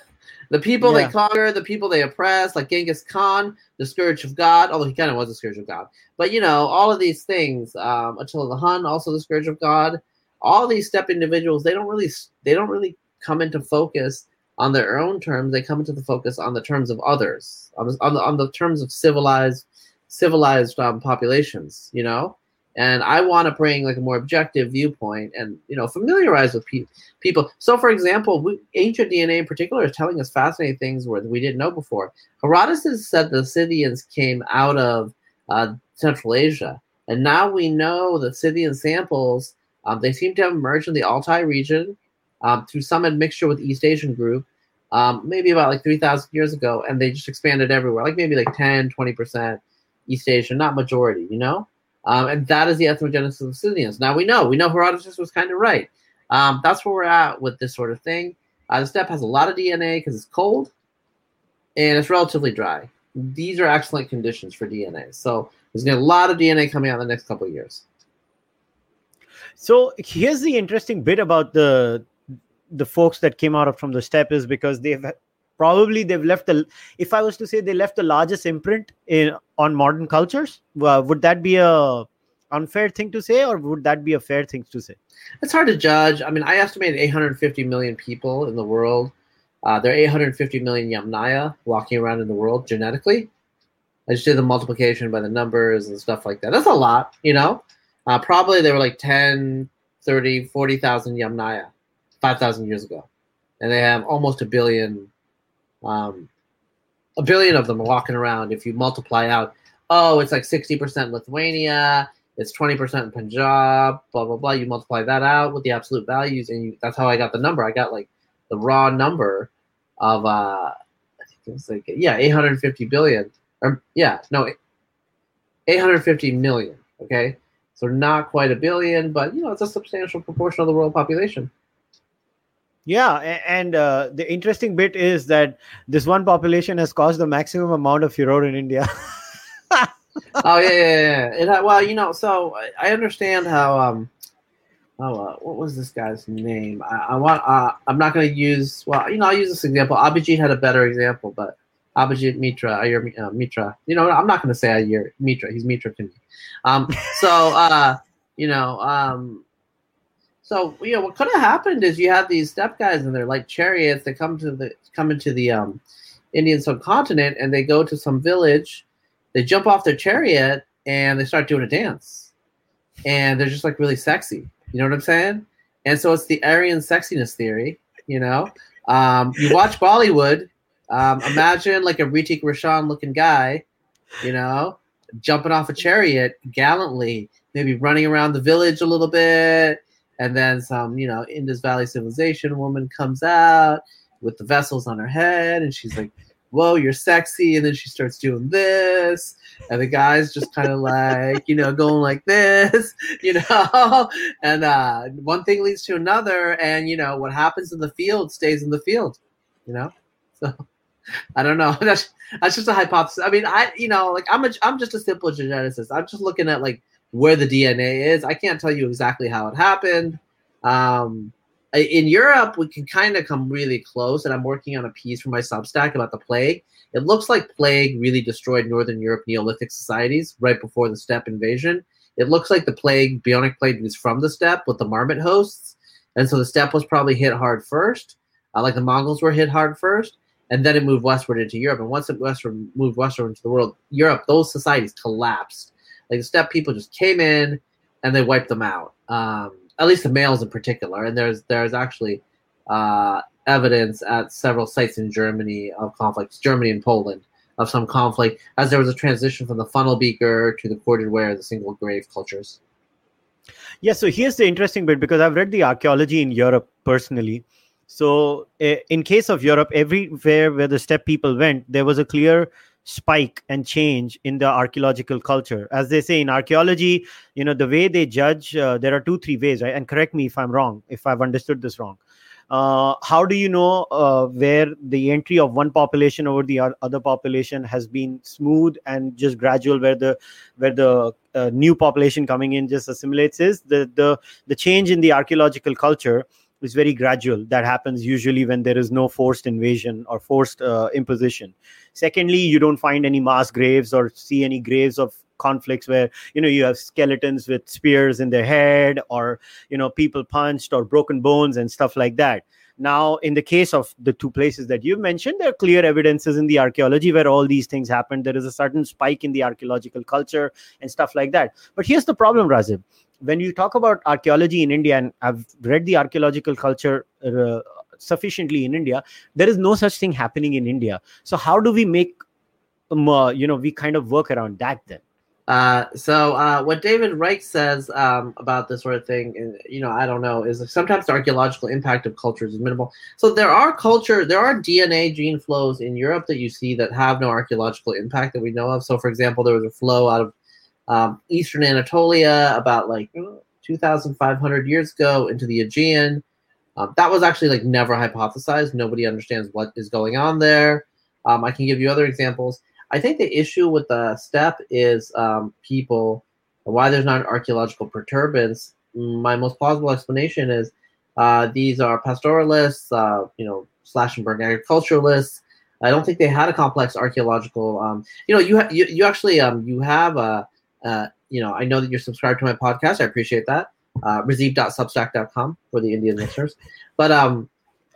The people yeah. they conquer, the people they oppress, like Genghis Khan, the scourge of God, although he kind of was a scourge of God. But you know, all of these things, um, Attila the Hun, also the scourge of God. All these steppe individuals, they don't really, they don't really come into focus on their own terms. They come into the focus on the terms of others, on the, on the, on the terms of civilized, civilized um, populations. You know, and I want to bring like a more objective viewpoint and you know familiarize with pe- people. So, for example, we, ancient DNA in particular is telling us fascinating things where we didn't know before. Herodotus said the Scythians came out of uh, Central Asia, and now we know that Scythian samples um, they seem to have emerged in the Altai region um, through some admixture with East Asian group, um, maybe about like 3,000 years ago, and they just expanded everywhere, like maybe like 10, 20% East Asian, not majority, you know? Um, and that is the ethnogenesis of Scythians. Now we know, we know Herodotus was kind of right. Um, that's where we're at with this sort of thing. Uh, the steppe has a lot of DNA because it's cold and it's relatively dry. These are excellent conditions for DNA. So there's going to be a lot of DNA coming out in the next couple of years. So here's the interesting bit about the the folks that came out of from the steppe is because they've probably they've left the if i was to say they left the largest imprint in on modern cultures uh, would that be a unfair thing to say or would that be a fair thing to say? It's hard to judge. I mean i estimate 850 million people in the world. Uh, there are 850 million yamnaya walking around in the world genetically. I just did the multiplication by the numbers and stuff like that. That's a lot you know? Uh, probably there were like 10 30 40000 yamnaya 5000 years ago. And they have almost a billion um, a billion of them walking around. If you multiply out, oh, it's like 60% Lithuania, it's 20% in Punjab, blah, blah, blah. You multiply that out with the absolute values, and you, that's how I got the number. I got like the raw number of, uh, I think it was like, yeah, 850 billion. Or, yeah, no, 850 million. Okay. So not quite a billion, but, you know, it's a substantial proportion of the world population. Yeah, and uh, the interesting bit is that this one population has caused the maximum amount of furor in India. [laughs] oh yeah, yeah, yeah. It, well, you know, so I understand how. Um, oh, uh, what was this guy's name? I, I want. Uh, I'm not going to use. Well, you know, I'll use this example. Abhijit had a better example, but Abhijit Mitra, Iyer uh, Mitra. You know, I'm not going to say Iyer Mitra. He's Mitra to me. Um, so, uh, you know, um, so you know what could have happened is you have these steppe guys and they're like chariots that come to the come into the um, Indian subcontinent and they go to some village, they jump off their chariot and they start doing a dance, and they're just like really sexy. You know what I'm saying? And so it's the Aryan sexiness theory. You know, um, you watch Bollywood. Um, imagine like a Hrithik Roshan looking guy, you know, jumping off a chariot gallantly, maybe running around the village a little bit, and then some, you know, Indus Valley civilization woman comes out with the vessels on her head, and she's like, "Whoa, you're sexy!" And then she starts doing this, and the guy's just kind of like, you know, going like this, [laughs] you know, and uh, one thing leads to another, and you know, what happens in the field stays in the field, you know. So [laughs] I don't know. [laughs] That's that's just a hypothesis. I mean, I you know, like I'm a I'm just a simple geneticist. I'm just looking at like where the DNA is. I can't tell you exactly how it happened. Um, in Europe, we can kind of come really close, and I'm working on a piece for my Substack about the plague. It looks like plague really destroyed Northern Europe Neolithic societies right before the steppe invasion. It looks like the plague, bubonic plague, was from the steppe with the marmot hosts, and so the steppe was probably hit hard first, uh, like the Mongols were hit hard first, and then it moved westward into Europe. And once it westward moved westward into the world, Europe, those societies collapsed like the steppe people just came in and they wiped them out. Um, at least the males in particular. And there's there's actually uh, evidence at several sites in Germany of conflicts, Germany and Poland, of some conflict as there was a transition from the funnel beaker to the corded ware, the single grave cultures. Yeah, so here's the interesting bit because I've read the archaeology in Europe personally. So, in case of Europe, everywhere where the steppe people went, there was a clear spike and change in the archaeological culture. As they say in archaeology you know the way they judge uh, there are two three ways right? And correct me if i'm wrong if i've understood this wrong. Uh, how do you know uh, where the entry of one population over the other population has been smooth and just gradual where the where the uh, new population coming in just assimilates is? The the the change in the archaeological culture is very gradual. That happens usually when there is no forced invasion or forced uh, imposition. Secondly you don't find any mass graves or see any graves of conflicts where you know you have skeletons with spears in their head or you know people punched or broken bones and stuff like that. Now in the case of the two places that you've mentioned there are clear evidences in the archaeology where all these things happened. There is a certain spike in the archaeological culture and stuff like that. But here's the problem razib when you talk about archaeology in India, and I've read the archaeological culture uh, sufficiently in India, there is no such thing happening in India. So how do we make, um, uh, you know, we kind of work around that then? Uh, so uh, what David Reich says um, about this sort of thing, and you know, I don't know, is sometimes the archaeological impact of cultures is minimal. So there are culture, there are DNA gene flows in Europe that you see that have no archaeological impact that we know of. So, for example, there was a flow out of um, eastern Anatolia about like 2,500 years ago into the Aegean. Um, that was actually like never hypothesized. Nobody understands what is going on there. Um, I can give you other examples. I think the issue with the steppe is um, people, why there's not an archaeological perturbance. My most plausible explanation is uh, these are pastoralists, uh, you know, slash and burn agriculturalists. I don't think they had a complex archaeological. Um, you know, you, ha- you you actually um, you have a, uh, you know, I know that you're subscribed to my podcast. I appreciate that. Uh, Razib.substack.com for the Indian listeners, but um,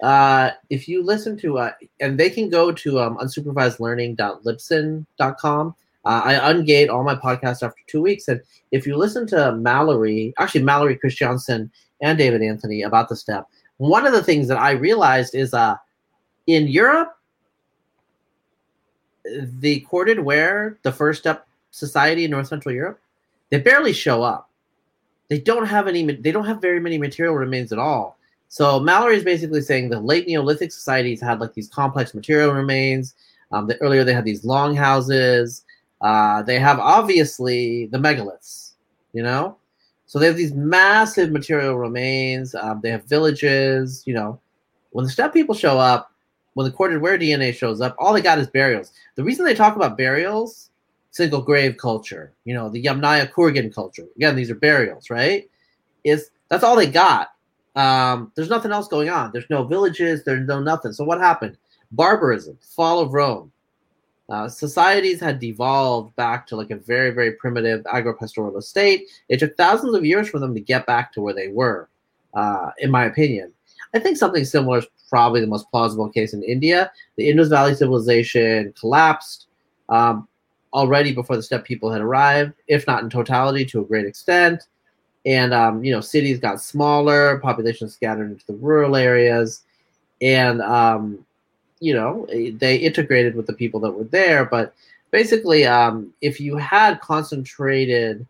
uh, if you listen to uh, and they can go to um, unsupervisedlearning.libsyn.com uh, i ungate all my podcasts after two weeks and if you listen to mallory actually mallory Kristiansen and david anthony about the steppe, one of the things that i realized is uh, in europe the corded ware the first steppe society in north central europe they barely show up they don't have any they don't have very many material remains at all so Mallory is basically saying the late Neolithic societies had like these complex material remains. Um, the, earlier they had these long houses. Uh, they have obviously the megaliths, you know. So they have these massive material remains. Um, they have villages. You know, when the steppe people show up, when the corded ware DNA shows up, all they got is burials. The reason they talk about burials, single grave culture, you know, the Yamnaya Kurgan culture. Again, these are burials, right? Is that's all they got um, there's nothing else going on. There's no villages. There's no nothing. So what happened? Barbarism, fall of Rome. Uh, societies had devolved back to like a very, very primitive agro-pastoral state. It took thousands of years for them to get back to where they were, uh, in my opinion. I think something similar is probably the most plausible case in India. The Indus Valley civilization collapsed um, already before the steppe people had arrived, if not in totality, to a great extent. And um, you know cities got smaller population scattered into the rural areas. And um, you know they integrated with the people that were there. But basically um, if you had concentrated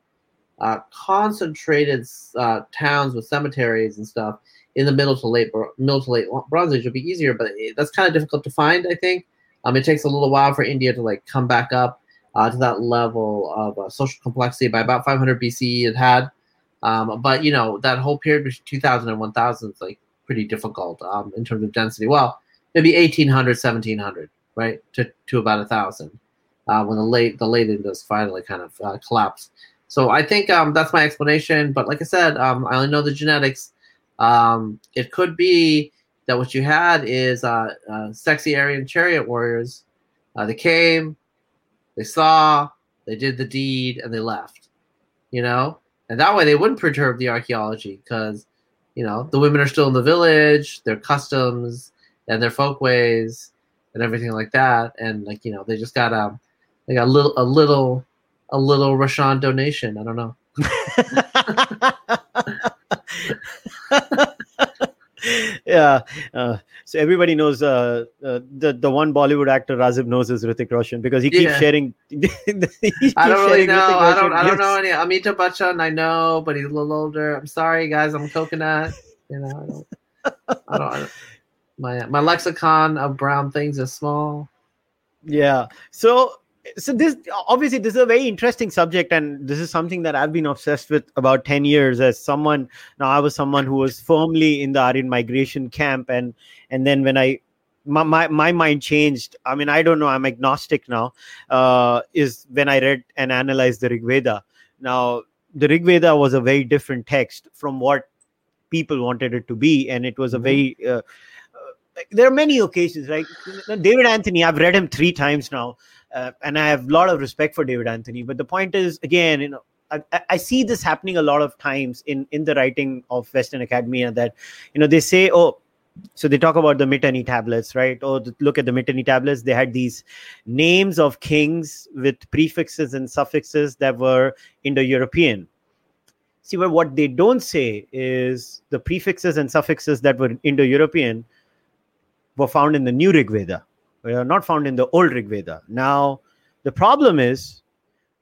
uh, concentrated uh, towns with cemeteries and stuff in the middle to late middle to late bronze age it would be easier. But that's kind of difficult to find i think. Um, it takes a little while for india to like come back up uh, to that level of uh, social complexity by about 500 bce it had um, but you know that whole period between 2000 and 1000 is like pretty difficult um, in terms of density. Well, maybe 1800, 1700, right, to, to about a thousand uh, when the late the late Indus finally kind of uh, collapsed. So I think um, that's my explanation. But like I said, um, I only know the genetics. Um, it could be that what you had is uh, uh sexy Aryan chariot warriors. Uh, they came, they saw, they did the deed, and they left. You know, and that way they wouldn't perturb the archaeology because you know the women are still in the village their customs and their folkways and everything like that and like you know they just got um they got a little a little a little Roshan donation i don't know [laughs] yeah. Uh, so everybody knows uh, uh, the the one Bollywood actor Razib knows is Hrithik Roshan because he keeps yeah. sharing. [laughs] he keeps I don't really know. I don't. I don't know any Amitabh Bachchan. I know, but he's a little older. I'm sorry, guys. I'm coconut. You know, I don't. I don't, I don't my my lexicon of brown things is small. Yeah. So so this obviously this is a very interesting subject and this is something that i've been obsessed with about 10 years as someone now i was someone who was firmly in the aryan migration camp and and then when i my, my, my mind changed i mean i don't know i'm agnostic now uh, is when i read and analyzed the rig veda now the rig veda was a very different text from what people wanted it to be and it was a mm-hmm. very uh, uh, there are many occasions right david anthony i've read him three times now uh, and I have a lot of respect for David Anthony. But the point is, again, you know, I, I, see this happening a lot of times in in the writing of Western academia that you know they say, oh, so they talk about the Mitanni tablets, right? Oh, look at the Mitanni tablets. They had these names of kings with prefixes and suffixes that were Indo-European. See, but what they don't say is the prefixes and suffixes that were Indo-European were found in the New Rig Veda not found in the old Rig Veda. Now, the problem is,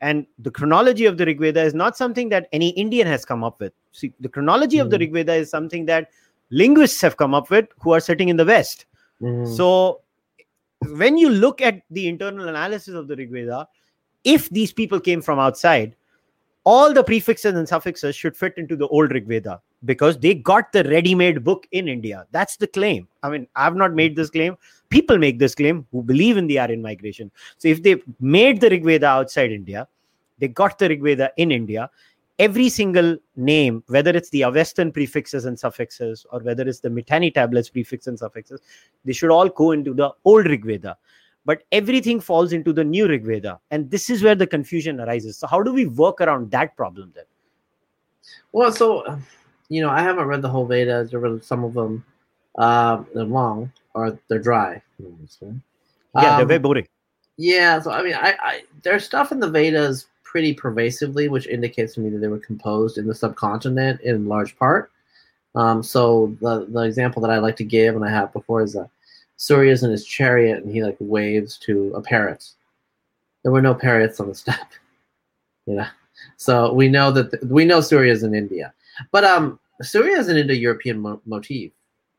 And the chronology of the Rig Veda is not something that any Indian has come up with. See, the chronology mm-hmm. of the hmm. Rig Veda is something that linguists have come up with who are sitting in the West. Mm-hmm. So when you look at the internal analysis of the Rig Veda, if these people came from outside, all the prefixes and suffixes should fit into the old Rig Veda because they got the ready-made book in India. That's the claim. I mean, I've not made this claim. People make this claim who believe in the Aryan migration. So if they made the Rig Veda outside India, they got the Rig Veda in India. Every single name, whether it's the Avestan prefixes and suffixes or whether it's the Mitanni tablets prefixes and suffixes, they should all go into the old Rig Veda but everything falls into the new Rig Veda. And this is where the confusion arises. So, how do we work around that problem then? Well, so, you know, I haven't read the whole Vedas. I read some of them. Uh, they're long or they're dry. Yeah, um, they're very boring. Yeah, so I mean, I, I there's stuff in the Vedas pretty pervasively, which indicates to me that they were composed in the subcontinent in large part. Um, so the the example that I like to give and I have before is a Surya's in his chariot and he like waves to a parrot. There were no parrots on the [laughs] steppe. You know, so we know that we know Surya's in India, but um, Surya is an Indo-European mo- motif.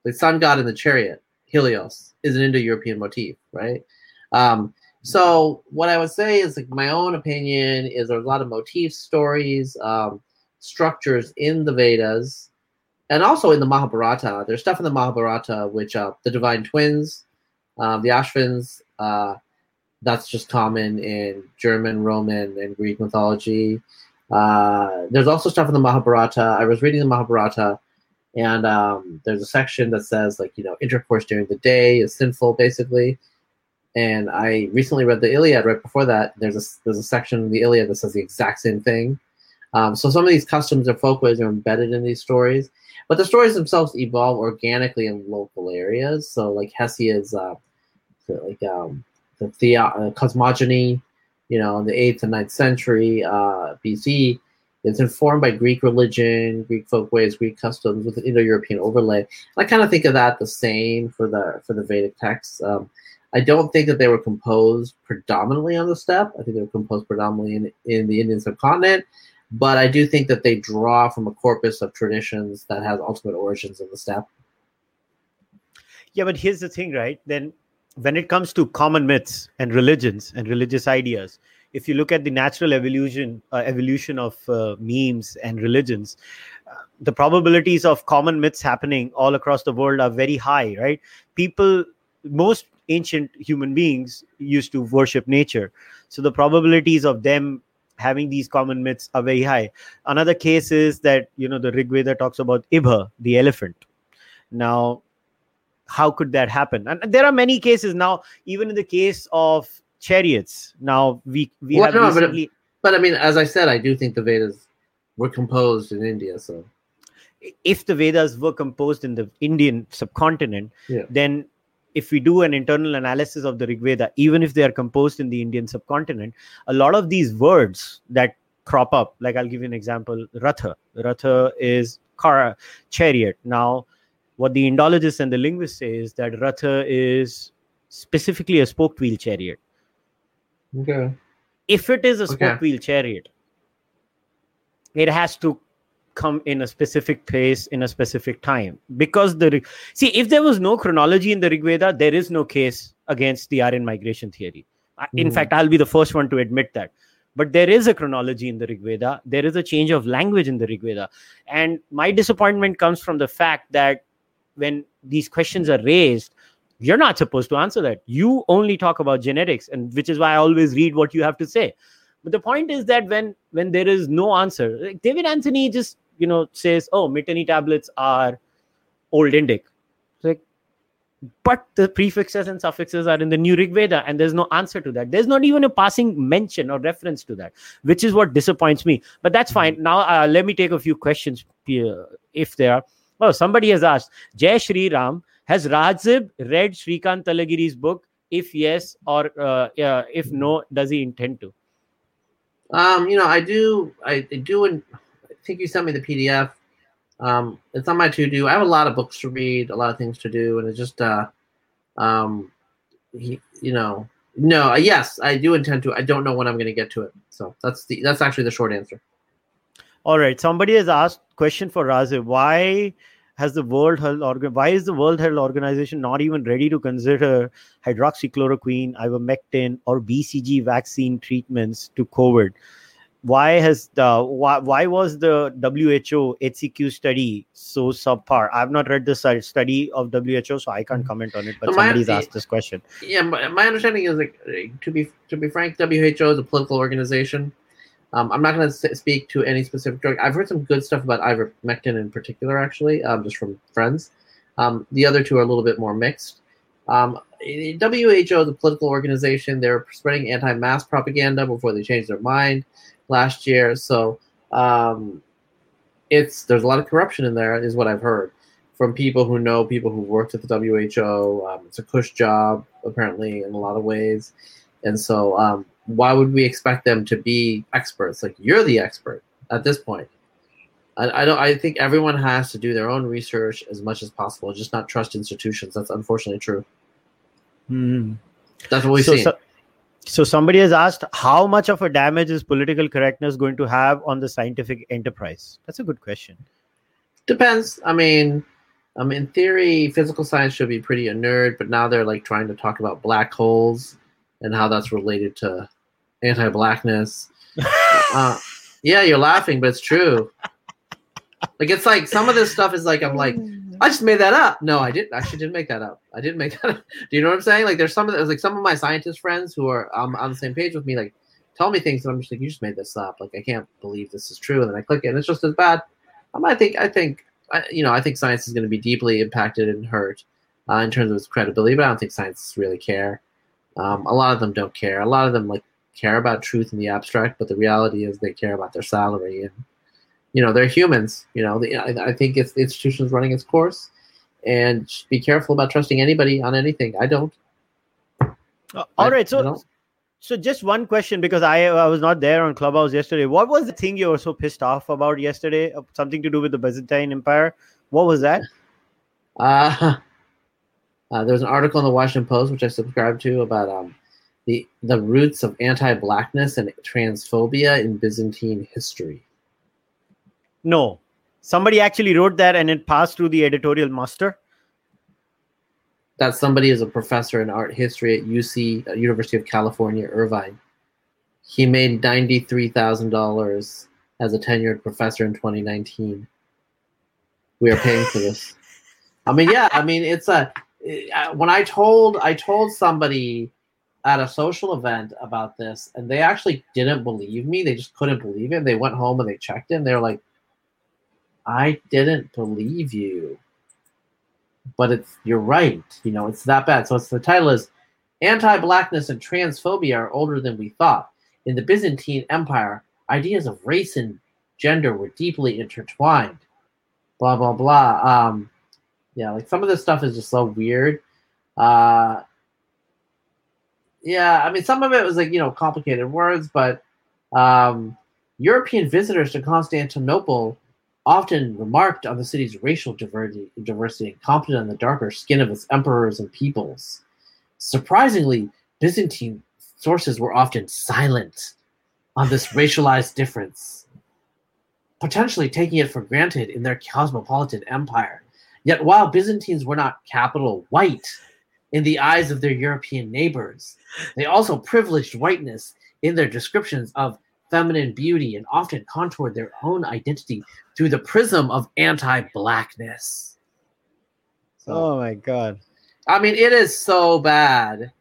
The sun god in the chariot, Helios, is an Indo-European motif, right? Um, so what I would say is like my own opinion is there's a lot of motif stories, um, structures in the Vedas and also in the Mahabharata, there's stuff in the Mahabharata which uh, the divine twins, uh, the Ashvins, uh, that's just common in German, Roman, and Greek mythology. Uh, there's also stuff in the Mahabharata. I was reading the Mahabharata, and um, there's a section that says like you know intercourse during the day is sinful, basically. And I recently read the Iliad right before that. There's a there's a section in the Iliad that says the exact same thing. Um, so some of these customs or folkways are embedded in these stories. But the stories themselves evolve organically in local areas. So like Hesiod's, uh, like um, the, the uh, cosmogony, you know, in the eighth and ninth century uh, BC, it's informed by Greek religion, Greek folkways, Greek customs with an Indo-European overlay. And I kind of think of that the same for the for the Vedic texts. Um, I don't think that they were composed predominantly on the steppe. I think they were composed predominantly in, in the Indian subcontinent but I do think that they draw from a corpus of traditions that has ultimate origins in the steppe. Yeah, but here's the thing, right? Then when it comes to common myths and religions and religious ideas, if you look at the natural evolution uh, evolution of uh, memes and religions, uh, the probabilities of common myths happening all across the world are very high, right? People, most ancient human beings used to worship nature, so the probabilities of them having these common myths are very high. Another case is that you know the Rig Veda talks about Ibha, the elephant. Now, how could that happen? And there are many cases now, even in the case of chariots. Now we we well, have no, recently... but, but I mean, as I said, I do think the Vedas were composed in India. So, if the Vedas were composed in the Indian subcontinent, yeah. then if we do an internal analysis of the Rig Veda, even if they are composed in the Indian subcontinent, a lot of these words that crop up, like I'll give you an example, Ratha. Ratha is car, chariot. Now, what the Indologists and the linguists say is that Ratha is specifically a spoke wheel chariot. Okay. If it is a spoke okay. wheel chariot, it has to come in a specific place in a specific time. Because the see if there was no chronology in the rig veda there is no case against the aryan migration theory. In mm. fact i'll be the first one to admit that. But there is a chronology in the rig veda there is a change of language in the rig veda and my disappointment comes from the fact that when these questions are raised you're not supposed to answer that. You only talk about genetics and which is why i always read what you have to say. But the point is that when when there is no answer like david anthony just you know says oh Mitanni tablets are old indic like but the prefixes and suffixes are in the new rig veda and there's no answer to that. There's not even a passing mention or reference to that which is what disappoints me. But that's hmm. fine. Now uh, let me take a few questions if there are. Oh somebody has asked jay Shri Ram has Razib read Shrikant Talageri's book? If yes or uh, uh, if no does he intend to? Um you know i do i, I do and think you sent me the PDF. Um, it's on my to do. I have a lot of books to read, a lot of things to do, and it's just, uh, um, he, you know, No, uh, yes, I do intend to. I don't know when I'm going to get to it. So that's the that's actually the short answer. All right. Somebody has asked question for Razib. Why has the World Health Organ why is the World Health Organization not even ready to consider hydroxychloroquine, ivermectin, or BCG vaccine treatments to COVID? Why has the why, why was the WHO HCQ study so subpar? I've not read the study of WHO, so I can't comment on it. But so somebody's my, asked this question. Yeah, my, understanding is like to be to be frank, WHO is a political organization um, I'm not going to speak to any specific drug. I've heard some good stuff about ivermectin in particular, actually, um, just from friends. Um, the other two are a little bit more mixed. Um, WHO is a political organization. They're spreading anti-mask propaganda before they change their mind last year. So um, it's there's a lot of corruption in there, is what I've heard from people who know people who worked at the WHO. Um, it's a cush job, apparently, in a lot of ways, and so um, why would we expect them to be experts? Like you're the expert at this point. I, I don't. I think everyone has to do their own research as much as possible. Just not trust institutions. That's unfortunately true. Mm-hmm. That's what we so, see. So, so somebody has asked, how much of a damage is political correctness going to have on the scientific enterprise? That's a good question. Depends. I mean, um, in theory, physical science should be pretty a nerd, but now they're like trying to talk about black holes and how that's related to anti-blackness. [laughs] uh, yeah, you're laughing, but it's true. Like it's like some of this stuff is like I'm like I just made that up. No, I didn't. Actually, didn't make that up. I didn't make [laughs] that. Up. Do you know what I'm saying? Like there's some of the, like some of my scientist friends who are um, on the same page with me. Like tell me things, and I'm just like you just made this up. Like I can't believe this is true, and then I click it, and it's just as bad. Um, I think I think I, you know I think science is going to be deeply impacted and hurt uh, in terms of its credibility, but I don't think scientists really care. Um, a lot of them don't care. A lot of them like care about truth in the abstract, but the reality is they care about their salary and you know they're humans. You know, the, I, I, think it's the institution's running its course, and be careful about trusting anybody on anything. I don't. Uh, all right, so so just one question because I I was not there on Clubhouse yesterday. What was the thing you were so pissed off about yesterday? Uh, something to do with the Byzantine Empire. What was that? [laughs] Uh uh, there's an article in the Washington Post which I subscribe to about um, the the roots of anti-blackness and transphobia in Byzantine history. No, somebody actually wrote that, and it passed through the editorial muster. That somebody is a professor in art history at UC uh, University of California, Irvine. He made ninety three thousand dollars as a tenured professor in 2019. We are paying for this. I mean, yeah, I mean it's a when I told I told somebody at a social event about this, and they actually didn't believe me. They just couldn't believe it. They went home and they checked. And they're like, "I didn't believe you." But it's you're right. You know, it's that bad. So it's the title is "Anti-Blackness and Transphobia Are Older Than We Thought." In the Byzantine Empire, ideas of race and gender were deeply intertwined. Blah blah blah. Um, yeah, like some of this stuff is just so weird. Uh, yeah, I mean, some of it was like you know complicated words, but um, European visitors to Constantinople often remarked on the city's racial diversity, diversity and commented on the darker skin of its emperors and peoples. Surprisingly, Byzantine sources were often silent on this racialized difference, potentially taking it for granted in their cosmopolitan empire. Yet while Byzantines were not capital white in the eyes of their European neighbors, they also privileged whiteness in their descriptions of feminine beauty and often contoured their own identity through the prism of anti-blackness. So, oh my god. I mean, it is so bad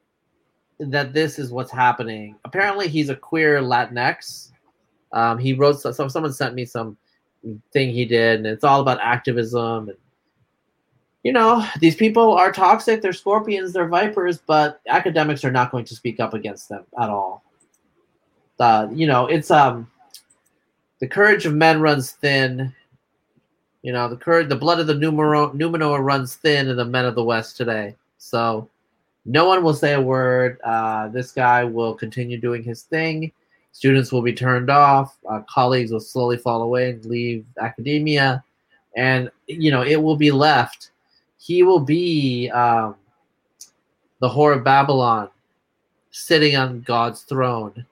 that this is what's happening. Apparently, he's a queer Latinx. Um, he wrote so someone sent me some thing he did, and it's all about activism and you know, these people are toxic, they're scorpions, they're vipers, but academics are not going to speak up against them at all. Uh, you know, it's um the courage of men runs thin. You know, the courage the blood of the numero Numenor runs thin in the men of the West today. So no one will say a word. Uh, this guy will continue doing his thing. Students will be turned off. Uh, colleagues will slowly fall away and leave academia, and you know it will be left he will be um, the whore of Babylon sitting on God's throne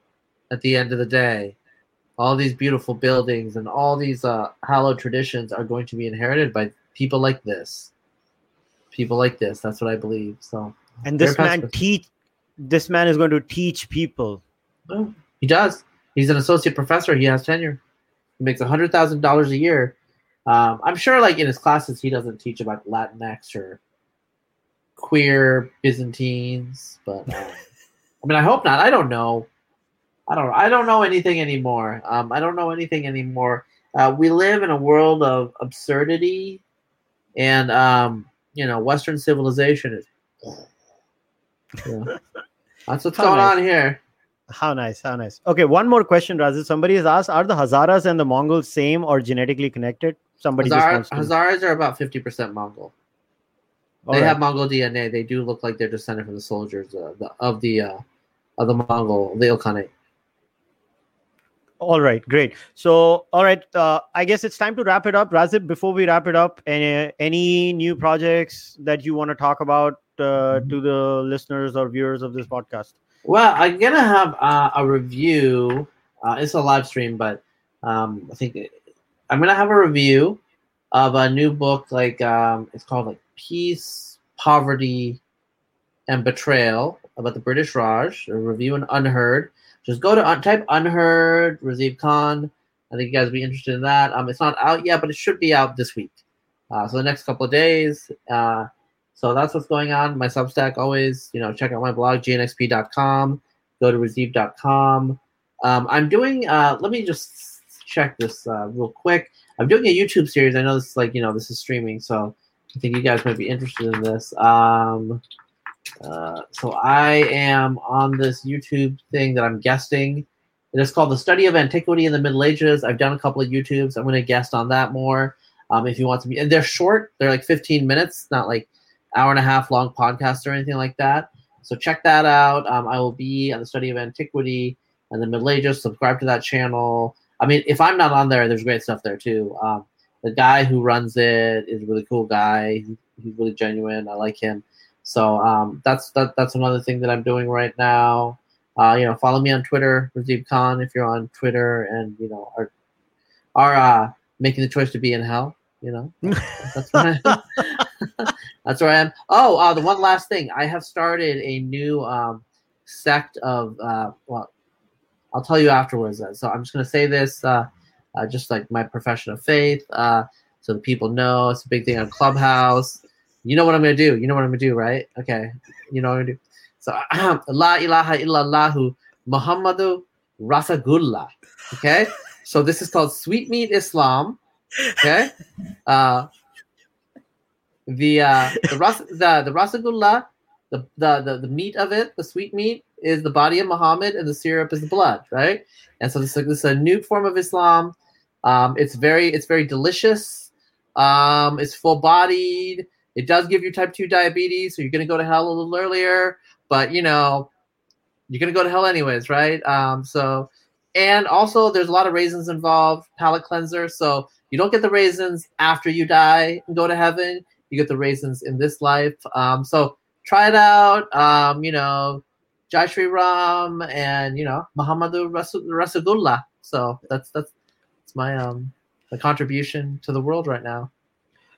at the end of the day. All these beautiful buildings and all these uh, hallowed traditions are going to be inherited by people like this. People like this. That's what I believe. So, and this man teach. This man is going to teach people. Oh, he does. He's an associate professor. He has tenure. He makes hundred thousand dollars a year. Um, I'm sure, like in his classes, he doesn't teach about Latinx or queer Byzantines. But um, [laughs] I mean, I hope not. I don't know. I don't. I don't know anything anymore. Um, I don't know anything anymore. Uh, we live in a world of absurdity, and um, you know, Western civilization is. [sighs] Yeah. That's what's How going nice. on here. How nice, how nice. Okay, one more question, Razib. Somebody has asked: Are the Hazaras and the Mongols same or genetically connected? Somebody Hazar- just. Hazaras are about fifty percent Mongol. All they right. have Mongol DNA. They do look like they're descended from the soldiers uh, the, of the uh, of the Mongol, the Ilkhanate. All right, great. So, all right, uh, I guess it's time to wrap it up. Razib, before we wrap it up, any, any new projects that you want to talk about uh, to the listeners or viewers of this podcast? Well, I'm gonna have uh, a review. Uh, it's a live stream, but um, I think it, I'm gonna have a review of a new book. Like um, it's called like Peace, Poverty, and Betrayal about the British Raj. A review in UnHerd. Just go to un- type UnHerd Razib Khan. I think you guys will be interested in that. Um, it's not out yet, but it should be out this week. Uh, so the next couple of days. Uh, so that's what's going on. My Substack always, you know, check out my blog, gnxp.com, go to razib.com. Um, I'm doing, uh, let me just check this uh, real quick. I'm doing a YouTube series. I know this is like, you know, this is streaming, so I think you guys might be interested in this. Um, uh, so I am on this YouTube thing that I'm guesting. It is called The Study of Antiquity in the Middle Ages. I've done a couple of YouTubes. I'm going to guest on that more. Um, if you want to be, and they're short. They're like 15 minutes, not like hour and a half long podcast or anything like that. So check that out. Um, I will be on the study of antiquity and the Middle Ages. Subscribe to that channel. I mean, if I'm not on there, there's great stuff there too. Um, the guy who runs it is a really cool guy. He's really genuine. I like him. So um, that's that, that's another thing that I'm doing right now. Uh, you know, follow me on Twitter, Razib Khan, if you're on Twitter, and you know, are are uh, making the choice to be in hell. You know, [laughs] that's where I, [laughs] that's where I am. Oh, uh, the one last thing, I have started a new um, sect of uh, well, I'll tell you afterwards. uh, So I'm just gonna say this, uh, uh, just like my profession of faith, uh, so the people know. It's a big thing on Clubhouse. You know what I'm gonna do. You know what I'm gonna do, right? Okay, you know what I'm gonna do. So [clears throat] La ilaha illallahu Muhammadu Rasagullah. Okay, so this is called Sweetmeat Islam. Okay, uh, the uh, the ras the the rasagullah, the, the the the meat of it, the sweet meat, is the body of Muhammad, and the syrup is the blood, right? And so this is, this is a new form of Islam. Um, it's very it's very delicious. Um, it's full bodied. It does give you type two diabetes, so you're gonna go to hell a little earlier. But you know, you're gonna go to hell anyways, right? Um, so and also there's a lot of raisins involved, palate cleanser. So you don't get the raisins after you die and go to heaven. You get the raisins in this life. Um, so try it out. Um, you know, Jai Shri Ram and you know Muhammadu Rasul- Rasagullah. So that's that's that's my um my contribution to the world right now.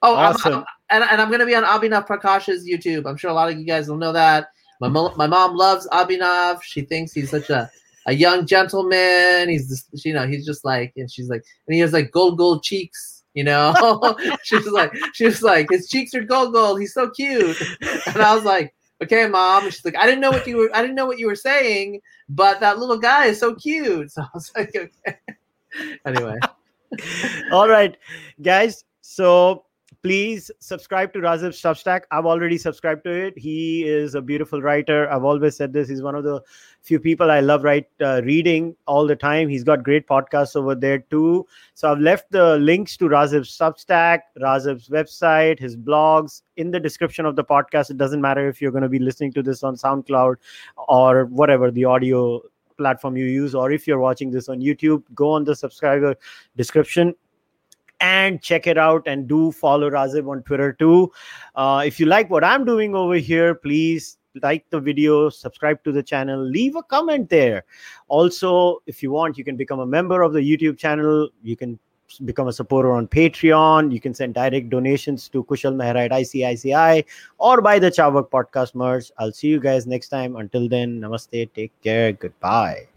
Oh, I'm- Awesome. I'm- and, and I'm going to be on Abhinav Prakash's YouTube. I'm sure a lot of you guys will know that. My mo- my mom loves Abhinav. She thinks he's such a a young gentleman. He's just, you know, he's just like, and she's like, and he has like gold, gold cheeks, you know. [laughs] she's like, she was like, his cheeks are gold, gold. He's so cute. And I was like, okay, mom. And she's like, I didn't know what you were, I didn't know what you were saying, but that little guy is so cute. [laughs] So I was like, okay. [laughs] anyway, All right, guys. So please subscribe to Razib's Substack. I've already subscribed to it. He is a beautiful writer. I've always said this. He's one of the few people I love write uh, reading all the time. He's got great podcasts over there too. So I've left the links to Razib's Substack, Razib's website, his blogs in the description of the podcast. It doesn't matter if you're going to be listening to this on SoundCloud or whatever the audio platform you use, or if you're watching this on YouTube, go on the subscriber description and check it out and do follow Razib on Twitter too. Uh, if you like what I'm doing over here, please like the video, subscribe to the channel, leave a comment there. Also, if you want, you can become a member of the YouTube channel. You can become a supporter on Patreon. You can send direct donations to Kushal Mehra at ICICI or buy the Carvaka podcast merch. I'll see you guys next time. Until then, namaste, take care, goodbye.